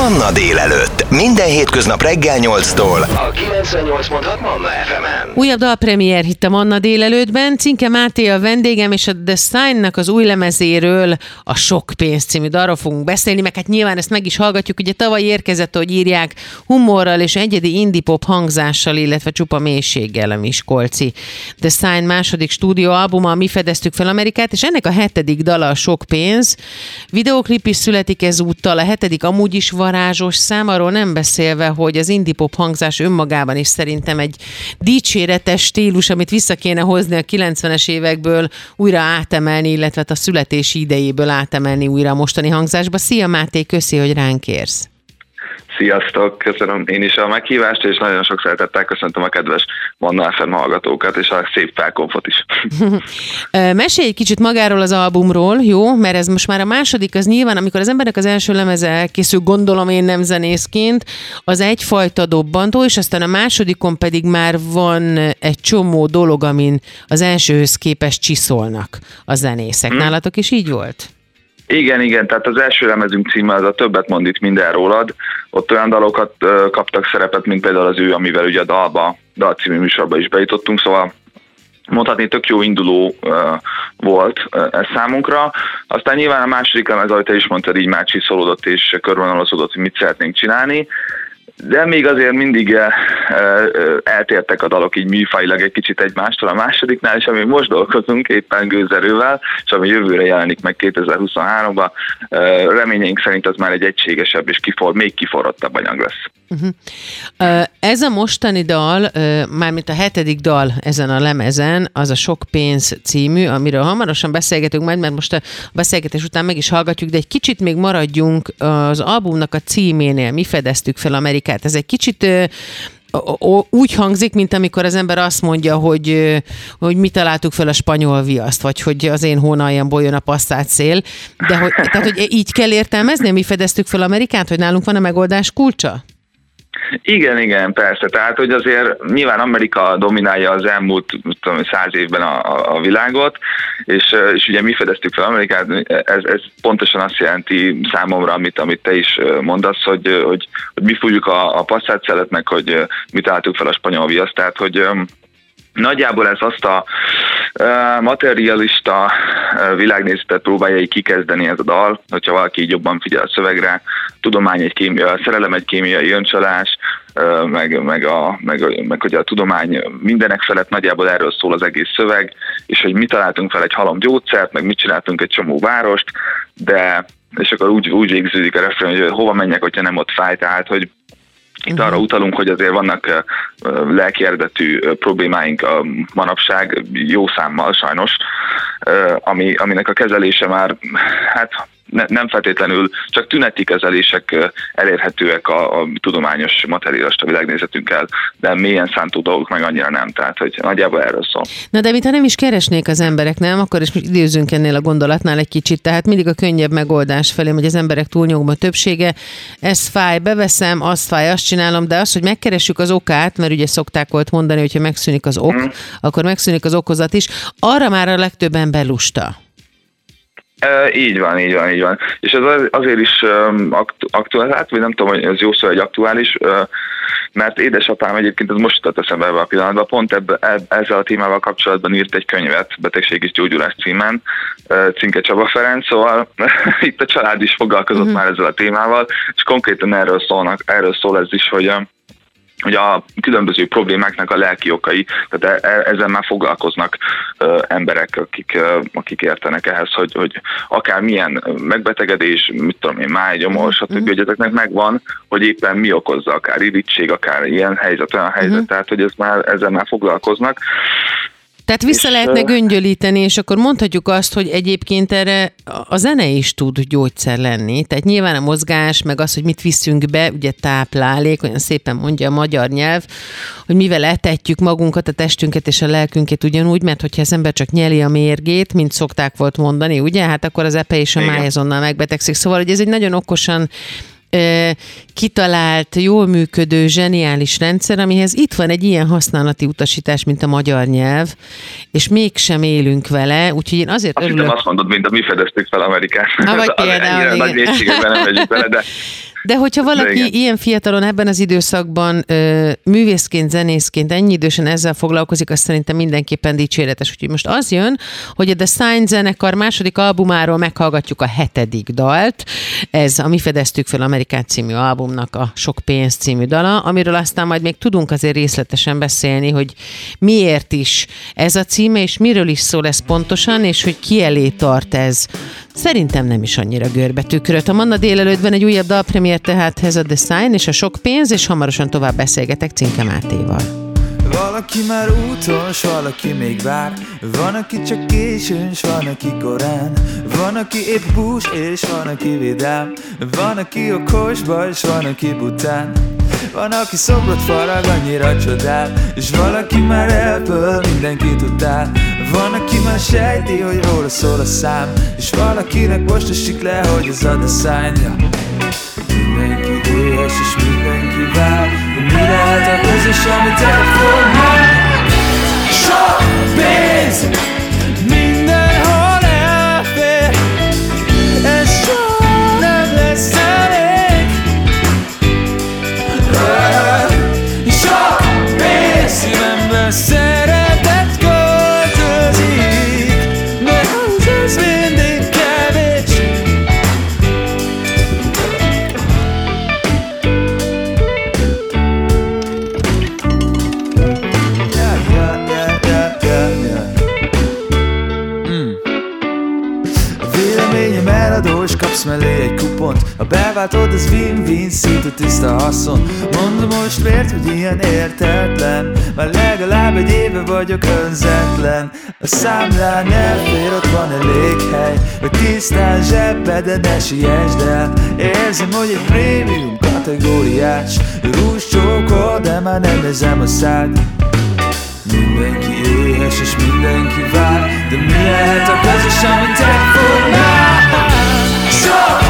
Manna délelőtt. Minden hétköznap reggel 8-tól. A 98.6 Manna FM-en. Újabb dalpremiér hitt a Manna délelőttben. Cinke Máté a vendégem, és a The Sign-nak az új lemezéről a Sok pénz című dalról fogunk beszélni, meg hát nyilván ezt meg is hallgatjuk. Ugye tavaly érkezett, hogy írják, humorral és egyedi indie pop hangzással, illetve csupa mélységgel a Miskolci. The Sign második stúdióalbuma, mi fedeztük fel Amerikát, és ennek a hetedik dala a Sok pénz. Videoklip is születik ezúttal, a hetedik amúgy is varázsos szám, arról nem beszélve, hogy az indie pop hangzás önmagában is szerintem egy dicséretes stílus, amit vissza kéne hozni a 90-es évekből, újra átemelni, illetve a születési idejéből átemelni újra a mostani hangzásba. Szia Máté, köszi, hogy ránk érsz. Sziasztok, köszönöm én is a meghívást, és nagyon sok szeretettel köszöntöm a kedves Manna FM hallgatókat, és a szép felkonfot is. Mesélj egy kicsit magáról az albumról, jó? Mert ez most már a második, az nyilván, amikor az emberek az első lemeze elkészül, gondolom én nem zenészként, az egyfajta dobbantó, és aztán a másodikon pedig már van egy csomó dolog, amin az elsőhöz képest csiszolnak a zenészek. Hmm. Nálatok is így volt? Igen, igen, tehát az első lemezünk címe az a Többet mond itt minden rólad. Ott olyan dalokat kaptak szerepet, mint például az ő, amivel ugye a dalba, dal című műsorba is bejutottunk, szóval mondhatni tök jó induló uh, volt uh, ez számunkra. Aztán nyilván a második lemez, ahogy te is mondtad, így már csiszolódott és körvonalazódott, hogy mit szeretnénk csinálni de még azért mindig eh, eh, eltértek a dalok így műfajilag egy kicsit egymástól a másodiknál, és ami most dolgozunk éppen gőzerővel, és ami jövőre jelenik meg 2023-ban, eh, reményeink szerint az már egy egységesebb és kifor, még kiforrottabb anyag lesz. Uh-huh. Ez a mostani dal, mármint a hetedik dal ezen a lemezen, az a Sok pénz című, amiről hamarosan beszélgetünk majd, mert most a beszélgetés után meg is hallgatjuk, de egy kicsit még maradjunk az albumnak a címénél. Mi fedeztük fel Amerikát. Ez egy kicsit úgy hangzik, mint amikor az ember azt mondja, hogy, hogy mi találtuk fel a spanyol viaszt, vagy hogy az én hónaljamból jön a passzát szél. De hogy, tehát, hogy így kell értelmezni, mi fedeztük fel Amerikát, hogy nálunk van a megoldás kulcsa? Igen, igen, persze. Tehát, hogy azért nyilván Amerika dominálja az elmúlt tudom, száz évben a, a világot, és, és ugye mi fedeztük fel Amerikát, ez, ez pontosan azt jelenti számomra, amit, amit te is mondasz, hogy, hogy, hogy mi fújjuk a, a passzát meg hogy mit találtuk fel a spanyol viaszt, tehát, hogy Nagyjából ez azt a materialista világnézetet próbálja így kikezdeni ez a dal, hogyha valaki így jobban figyel a szövegre, tudomány egy kémia, szerelem egy kémiai öncsalás, meg, meg, a, meg, meg hogy a tudomány mindenek felett nagyjából erről szól az egész szöveg, és hogy mi találtunk fel egy halom gyógyszert, meg mit csináltunk egy csomó várost, de és akkor úgy, úgy végződik a refrén, hogy hova menjek, hogyha nem ott fáj, tehát hogy itt uh-huh. arra utalunk, hogy azért vannak lelki eredetű problémáink a manapság jó számmal sajnos, ami, aminek a kezelése már hát ne, nem feltétlenül csak tüneti kezelések elérhetőek a, a tudományos materialista világnézetünkkel, de mélyen szántó dolgok meg annyira nem, tehát hogy nagyjából erről szól. Na de mintha nem is keresnék az emberek, nem? Akkor is időzünk ennél a gondolatnál egy kicsit, tehát mindig a könnyebb megoldás felé, hogy az emberek túlnyomó többsége, ez fáj, beveszem, azt fáj, azt csinálom, de az, hogy megkeressük az okát, mert ugye szokták volt mondani, hogy ha megszűnik az ok, mm. akkor megszűnik az okozat is, arra már a legtöbb ember lusta. E, így van, így van, így van. És ez azért is aktu- aktuális, vagy nem tudom, hogy ez jó szó, hogy aktuális, mert édesapám egyébként, ez most jutott eszembe ebbe a pillanatban, pont ebbe, ezzel a témával kapcsolatban írt egy könyvet, Betegség és gyógyulás címen, Cinke Csaba Ferenc, szóval itt a család is foglalkozott uh-huh. már ezzel a témával, és konkrétan erről, szólnak, erről szól ez is, hogy hogy a különböző problémáknak a lelki okai, tehát e, e, ezzel már foglalkoznak emberek, akik, akik értenek ehhez, hogy, hogy akár milyen megbetegedés, mit tudom én, májgyomor, mhm. stb. hogy ezeknek megvan, hogy éppen mi okozza, akár irítség, akár ilyen helyzet, olyan helyzet, uh-huh. tehát hogy ez már, ezzel már foglalkoznak. Tehát vissza és, lehetne göngyölíteni, és akkor mondhatjuk azt, hogy egyébként erre a zene is tud gyógyszer lenni. Tehát nyilván a mozgás, meg az, hogy mit viszünk be, ugye táplálék, olyan szépen mondja a magyar nyelv, hogy mivel etetjük magunkat, a testünket és a lelkünket ugyanúgy, mert hogyha az ember csak nyeli a mérgét, mint szokták volt mondani, ugye, hát akkor az epe és a máj azonnal megbetegszik. Szóval, hogy ez egy nagyon okosan kitalált, jól működő, zseniális rendszer, amihez itt van egy ilyen használati utasítás, mint a magyar nyelv, és mégsem élünk vele, úgyhogy én azért azt örülök. azt mondod, mint a mi fedeztük fel Amerikát. Ha, vagy például, nagy mélységekben nem megyünk vele, de De hogyha valaki De ilyen fiatalon ebben az időszakban ö, művészként, zenészként ennyi idősen ezzel foglalkozik, azt szerintem mindenképpen dicséretes. Úgyhogy most az jön, hogy a The Sign zenekar második albumáról meghallgatjuk a hetedik dalt. Ez a Mi fedeztük fel Amerikát című albumnak a Sok pénz című dala, amiről aztán majd még tudunk azért részletesen beszélni, hogy miért is ez a címe, és miről is szól ez pontosan, és hogy ki elé tart ez. Szerintem nem is annyira görbetűkröt. A Manna délelőttben egy újabb dalpremiér tehát ez a Design és a sok pénz, és hamarosan tovább beszélgetek Cinke Mátéval. Valaki már úton, s valaki még vár Van, aki csak későn, s van, aki korán Van, aki épp bús, és van, aki vidám Van, aki okosba, és van, aki bután van, aki szobrot farag, annyira csodál És valaki már elpöl, mindenkit utál Van, aki már sejti, hogy róla szól a szám És valakinek most esik le, hogy az a design Mindenki éhes és mindenki vár De mi lehet a közös, amit elfognak? Sok pénz! A beváltod, az win-win, szinte tiszta haszon. Mondom most miért, hogy ilyen értetlen? Már legalább egy éve vagyok önzetlen. A számlán elfér, ott van elég hely Hogy tisztán zsebbe, ne siessd el Érzem, hogy egy prémium kategóriás. Rús csókol, de már nem érzem a szád. Mindenki éhes és mindenki vár De mi lehet a közös, amit elfognál? Sok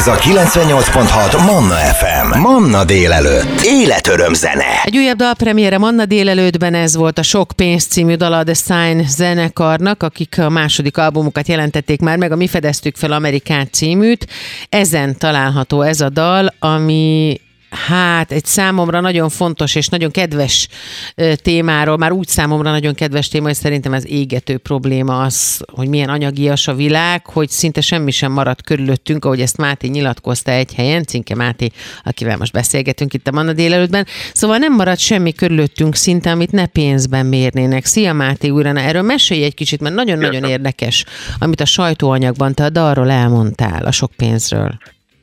Ez a 98.6 Manna FM. Manna délelőtt. Életöröm zene. Egy újabb dalpremiére Manna délelőttben ez volt a Sok pénz című dal a The Sign zenekarnak, akik a második albumukat jelentették már meg, a Mi fedeztük fel Amerikát címűt. Ezen található ez a dal, ami Hát egy számomra nagyon fontos és nagyon kedves témáról, már úgy számomra nagyon kedves téma, hogy szerintem ez égető probléma az, hogy milyen anyagias a világ, hogy szinte semmi sem maradt körülöttünk, ahogy ezt Máté nyilatkozta egy helyen, Cinke Máté, akivel most beszélgetünk itt a Manna délelőttben. Szóval nem maradt semmi körülöttünk szinte, amit ne pénzben mérnének. Szia Máté újra, na, erről mesélj egy kicsit, mert nagyon-nagyon érdekes, amit a sajtóanyagban te a dalról elmondtál, a sok pénzről.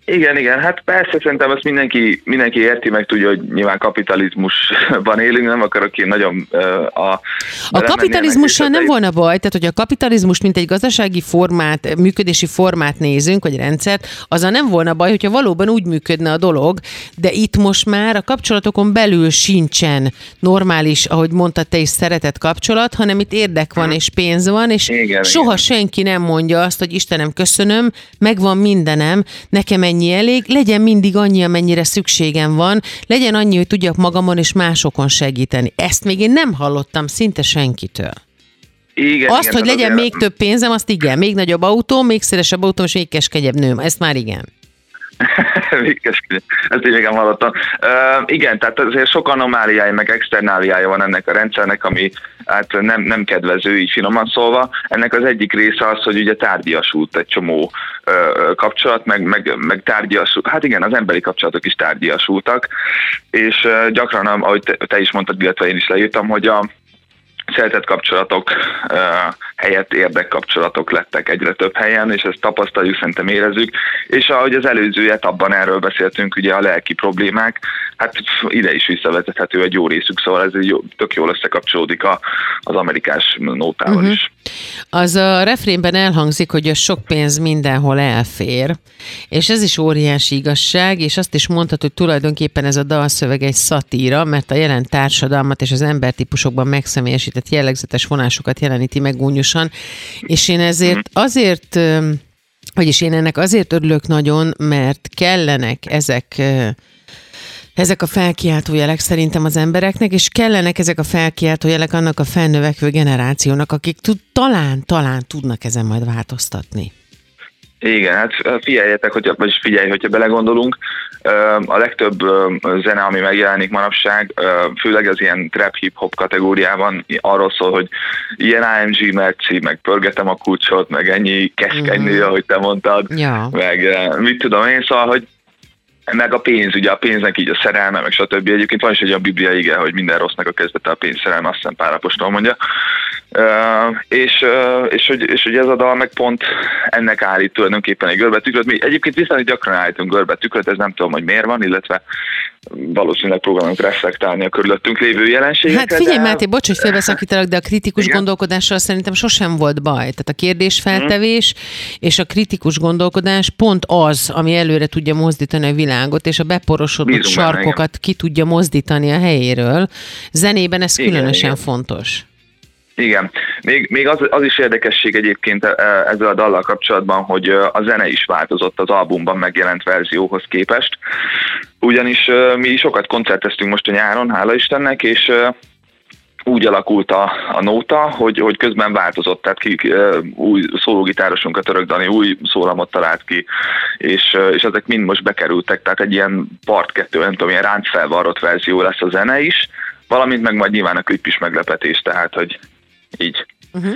Igen, igen, hát persze szerintem azt mindenki, mindenki érti, meg tudja, hogy nyilván kapitalizmusban élünk, nem akarok én nagyon uh, a... A kapitalizmussal nem volna baj, tehát hogy a kapitalizmus, mint egy gazdasági formát, működési formát nézünk, vagy rendszert, azzal nem volna baj, hogyha valóban úgy működne a dolog, de itt most már a kapcsolatokon belül sincsen normális, ahogy mondtad te is, szeretett kapcsolat, hanem itt érdek van és pénz van, és Igen, soha igen. senki nem mondja azt, hogy Istenem, köszönöm, megvan mindenem, nekem ennyi amennyi elég, legyen mindig annyi, amennyire szükségem van, legyen annyi, hogy tudjak magamon és másokon segíteni. Ezt még én nem hallottam szinte senkitől. Igen, Azt, igen, hogy tehát legyen azért- még több pénzem, azt igen. Még nagyobb autó, még szélesebb autó, és még keskegyebb nőm. Ezt már igen. Vikkeskedő. Ezt így igen hallottam. Uh, igen, tehát azért sok anomáliája, meg externáliája van ennek a rendszernek, ami hát nem, nem kedvező, így finoman szólva. Ennek az egyik része az, hogy ugye tárgyasult egy csomó uh, kapcsolat, meg, meg, meg tárgyasult, hát igen, az emberi kapcsolatok is tárgyasultak, és uh, gyakran, ahogy te, te is mondtad, illetve én is leírtam, hogy a szeretett kapcsolatok uh, helyett érdekkapcsolatok lettek egyre több helyen, és ezt tapasztaljuk, szerintem érezzük. És ahogy az előző etapban erről beszéltünk, ugye a lelki problémák, hát ide is visszavezethető egy jó részük, szóval ez jó, tök jól összekapcsolódik a, az amerikás nótával uh-huh. is. Az a refrénben elhangzik, hogy a sok pénz mindenhol elfér, és ez is óriási igazság, és azt is mondhatod, hogy tulajdonképpen ez a dalszöveg egy szatíra, mert a jelen társadalmat és az embertípusokban megszemélyesített jellegzetes vonásokat jeleníti meg gúnyosan, és én ezért azért, vagyis én ennek azért örülök nagyon, mert kellenek ezek ezek a felkiáltó jelek szerintem az embereknek, és kellenek ezek a felkiáltó jelek annak a felnövekvő generációnak, akik tud, talán, talán tudnak ezen majd változtatni. Igen, hát figyeljetek, hogyha, vagyis figyelj, hogyha belegondolunk, a legtöbb zene, ami megjelenik manapság, főleg az ilyen trap hip-hop kategóriában arról szól, hogy ilyen AMG Merci, meg pörgetem a kulcsot, meg ennyi keskeny nő, ahogy te mondtad, Ja. meg mit tudom én, szóval, hogy meg a pénz, ugye a pénznek így a szerelme, meg stb. Egyébként van is egy olyan biblia ige, hogy minden rossznak a kezdete a pénz szerelme, azt hiszem Pál apostol mondja. Uh, és, uh, és, hogy, és hogy ez a dal meg pont ennek állít tulajdonképpen egy görbetükröt. Mi egyébként viszonylag gyakran állítunk görbetükröt, ez nem tudom, hogy miért van, illetve valószínűleg próbálunk reflektálni a körülöttünk lévő jelenségekre. Hát figyelj, de- Máté, bocs, hogy félbeszakítalak, de a kritikus Igen. gondolkodással szerintem sosem volt baj. Tehát a kérdésfeltevés és a kritikus gondolkodás pont az, ami előre tudja mozdítani a világot, és a beporosodott Bízunk sarkokat ki tudja mozdítani a helyéről. Zenében ez Igen, különösen igen. fontos. Igen. Még, még az, az is érdekesség egyébként e, ezzel a dallal kapcsolatban, hogy ö, a zene is változott az albumban megjelent verzióhoz képest. Ugyanis mi sokat koncerteztünk most a nyáron, hála Istennek, és úgy alakult a, a nóta, hogy, hogy közben változott, tehát ki, új szólógitárosunk, a Török Dani új szólamot talált ki, és, és ezek mind most bekerültek, tehát egy ilyen part kettő, nem tudom, ilyen ráncfelvarrott verzió lesz a zene is, valamint meg majd nyilván a klip is meglepetés, tehát hogy így uh-huh.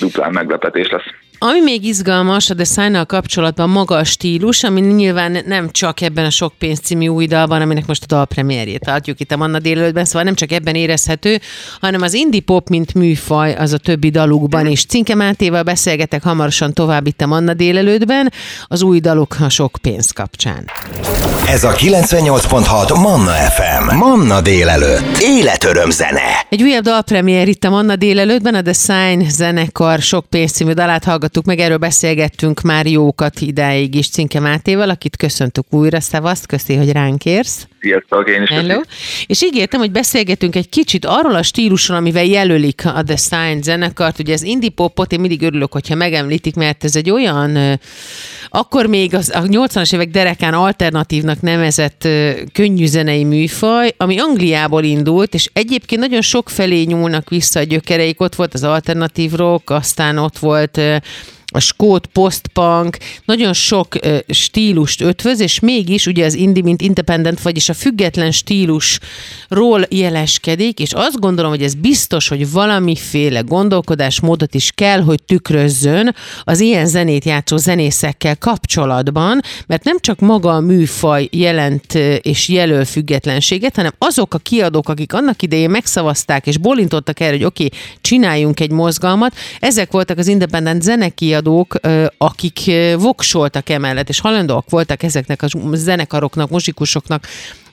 duplán meglepetés lesz. Ami még izgalmas a The sign kapcsolatban maga a stílus, ami nyilván nem csak ebben a Sok pénz című új dalban, aminek most a dalpremierjét adjuk itt a Manna délelőttben, szóval nem csak ebben érezhető, hanem az indie pop, mint műfaj, az a többi dalukban is. Cinke Mátéval beszélgetek hamarosan tovább itt a Manna délelőttben, az új daluk a Sok pénz kapcsán. Ez a 98.6 Manna FM. Manna délelőtt. Életöröm zene. Egy újabb dalpremiér itt a Manna délelőttben, a The Sign zenekar sok pénz című dalát hallgattuk meg, erről beszélgettünk már jókat idáig is Cinke Mátéval, akit köszöntük újra, szevaszt, köszi, hogy ránk érsz. Sziasztok, én is Hello. köszönöm. És ígértem, hogy beszélgetünk egy kicsit arról a stílusról, amivel jelölik a The Sign zenekart. Ugye az indie popot én mindig örülök, hogyha megemlítik, mert ez egy olyan, akkor még az, a 80-as évek derekán alternatívnak nevezett könnyű zenei műfaj, ami Angliából indult, és egyébként nagyon sok felé nyúlnak vissza a gyökereik. Ott volt az alternatív rock, aztán ott volt a skót postpunk, nagyon sok ö, stílust ötvöz, és mégis ugye az indie, mint independent, vagyis a független stílusról jeleskedik, és azt gondolom, hogy ez biztos, hogy valamiféle gondolkodásmódot is kell, hogy tükrözzön az ilyen zenét játszó zenészekkel kapcsolatban, mert nem csak maga a műfaj jelent és jelöl függetlenséget, hanem azok a kiadók, akik annak idején megszavazták és bolintottak erre, hogy oké, okay, csináljunk egy mozgalmat, ezek voltak az independent zenekiadók, ö, akik voksoltak emellett, és halandóak voltak ezeknek a zenekaroknak, muzsikusoknak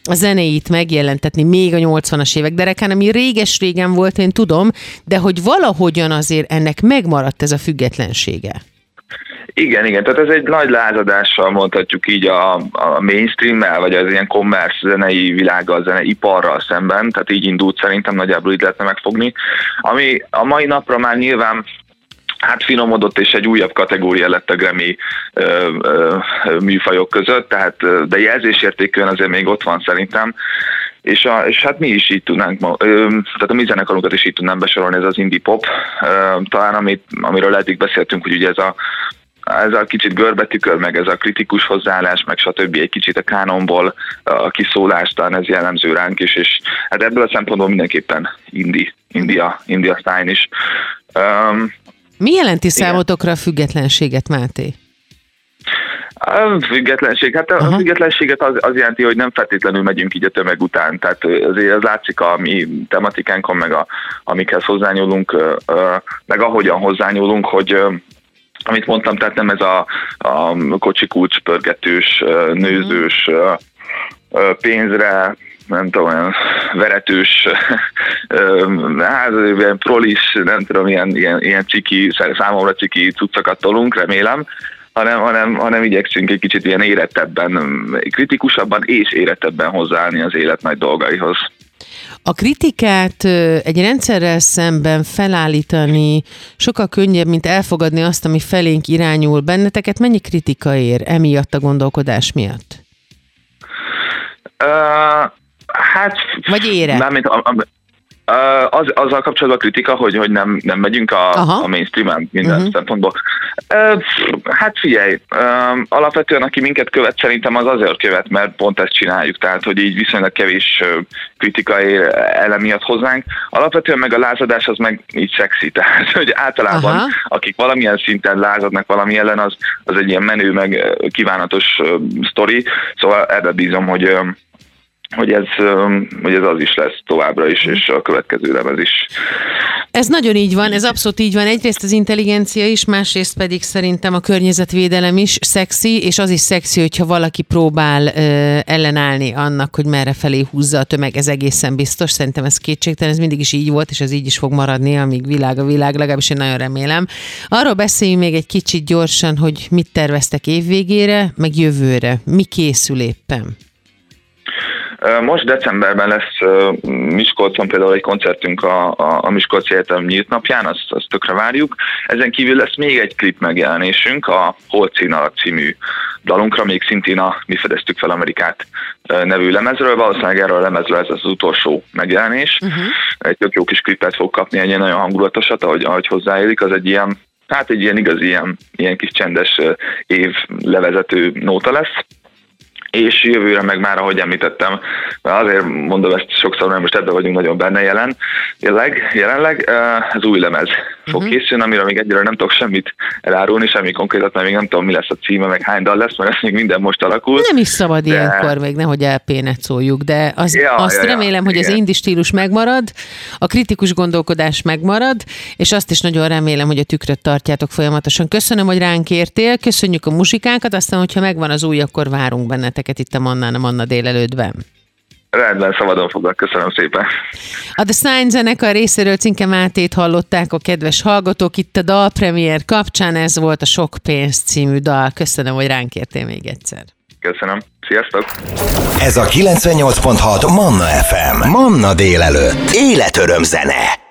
a zenéit megjelentetni még a 80-as évek derekán, ami réges-régen volt, én tudom, de hogy valahogyan azért ennek megmaradt ez a függetlensége. Igen, igen, tehát ez egy nagy lázadással mondhatjuk így a, a mainstream-mel, vagy az ilyen commerce zenei világgal, zeneiparral szemben, tehát így indult szerintem nagyjából így lehetne megfogni. Ami a mai napra már nyilván hát finomodott, és egy újabb kategória lett a Grammy ö, ö, műfajok között, tehát, de jelzésértékűen azért még ott van szerintem, és, a, és hát mi is így tudnánk, ö, tehát a mi zenekarunkat is így tudnám besorolni, ez az indie pop, ö, talán amit, amiről eddig beszéltünk, hogy ugye ez a ez a kicsit görbetükör, meg ez a kritikus hozzáállás, meg stb. egy kicsit a kánonból a kiszólás, ez jellemző ránk is, és hát ebből a szempontból mindenképpen indi, India, India Stein is. Um, Mi jelenti igen. számotokra a függetlenséget, Máté? A függetlenség, hát a Aha. függetlenséget az, az jelenti, hogy nem feltétlenül megyünk így a tömeg után, tehát azért az látszik a mi tematikánkon, meg a, amikhez hozzányúlunk, meg ahogyan hozzányúlunk, hogy amit mondtam, tehát nem ez a, a kocsi kulcs pörgetős, nőzős pénzre, nem tudom, olyan veretős, hát ilyen prolis, nem tudom, ilyen, ilyen, ilyen ciki, számomra ciki cuccokat tolunk, remélem, hanem, hanem, hanem igyekszünk egy kicsit ilyen érettebben, kritikusabban és érettebben hozzáállni az élet nagy dolgaihoz. A kritikát egy rendszerrel szemben felállítani sokkal könnyebb, mint elfogadni azt, ami felénk irányul. Benneteket mennyi kritika ér emiatt a gondolkodás miatt? Uh, hát... Vagy ére? Mármint, az, azzal kapcsolatban a kritika, hogy, hogy nem, nem megyünk a, a mainstream-en minden uh-huh. szempontból. Hát figyelj, alapvetően aki minket követ, szerintem az azért követ, mert pont ezt csináljuk, tehát hogy így viszonylag kevés kritikai elem miatt hozzánk. Alapvetően meg a lázadás az meg így szexi, tehát hogy általában Aha. akik valamilyen szinten lázadnak valami ellen, az, az egy ilyen menő, meg kívánatos sztori, szóval ebbe bízom, hogy hogy ez, hogy ez az is lesz továbbra is, és a következő lemez is. Ez nagyon így van, ez abszolút így van. Egyrészt az intelligencia is, másrészt pedig szerintem a környezetvédelem is szexi, és az is szexi, hogyha valaki próbál ö, ellenállni annak, hogy merre felé húzza a tömeg, ez egészen biztos. Szerintem ez kétségtelen, ez mindig is így volt, és ez így is fog maradni, amíg világ a világ, legalábbis én nagyon remélem. Arról beszéljünk még egy kicsit gyorsan, hogy mit terveztek évvégére, meg jövőre. Mi készül éppen? Most decemberben lesz Miskolcon például egy koncertünk a, a, a Miskolci Egyetem nyílt napján, azt, azt tökre várjuk. Ezen kívül lesz még egy klip megjelenésünk, a Holcínal című dalunkra, még szintén a Mi fedeztük fel Amerikát nevű lemezről. Valószínűleg erről a lemezről ez az utolsó megjelenés. Uh-huh. Egy tök jó kis klipet fog kapni, egy nagyon hangulatosat, ahogy, ahogy hozzáélik. Az egy ilyen, hát egy ilyen igazi, ilyen, ilyen kis csendes év levezető nóta lesz és jövőre meg már, ahogy említettem, azért mondom ezt sokszor, mert most ebben vagyunk nagyon benne jelen, jelenleg, jelenleg az új lemez fog uh-huh. készülni, amiről még egyre nem tudok semmit elárulni, semmi konkrétat, mert még nem tudom, mi lesz a címe, meg hány dal lesz, mert ez még minden most alakul. Nem is szabad de... ilyenkor még, nehogy elpénet szóljuk, de az, ja, azt ja, remélem, ja, hogy igen. az indi stílus megmarad, a kritikus gondolkodás megmarad, és azt is nagyon remélem, hogy a tükröt tartjátok folyamatosan. Köszönöm, hogy ránk értél, köszönjük a muzsikánkat, aztán, hogyha megvan az új, akkor várunk benneteket itt a Mannán, a Manna délelőttben. Rendben, szabadon foglak, köszönöm szépen. A The Sign zenekar részéről Cinke Mátét hallották a kedves hallgatók itt a dalpremiér kapcsán, ez volt a Sok pénz című dal. Köszönöm, hogy ránk értél még egyszer. Köszönöm. Sziasztok! Ez a 98.6 Manna FM. Manna délelőtt. Életöröm zene.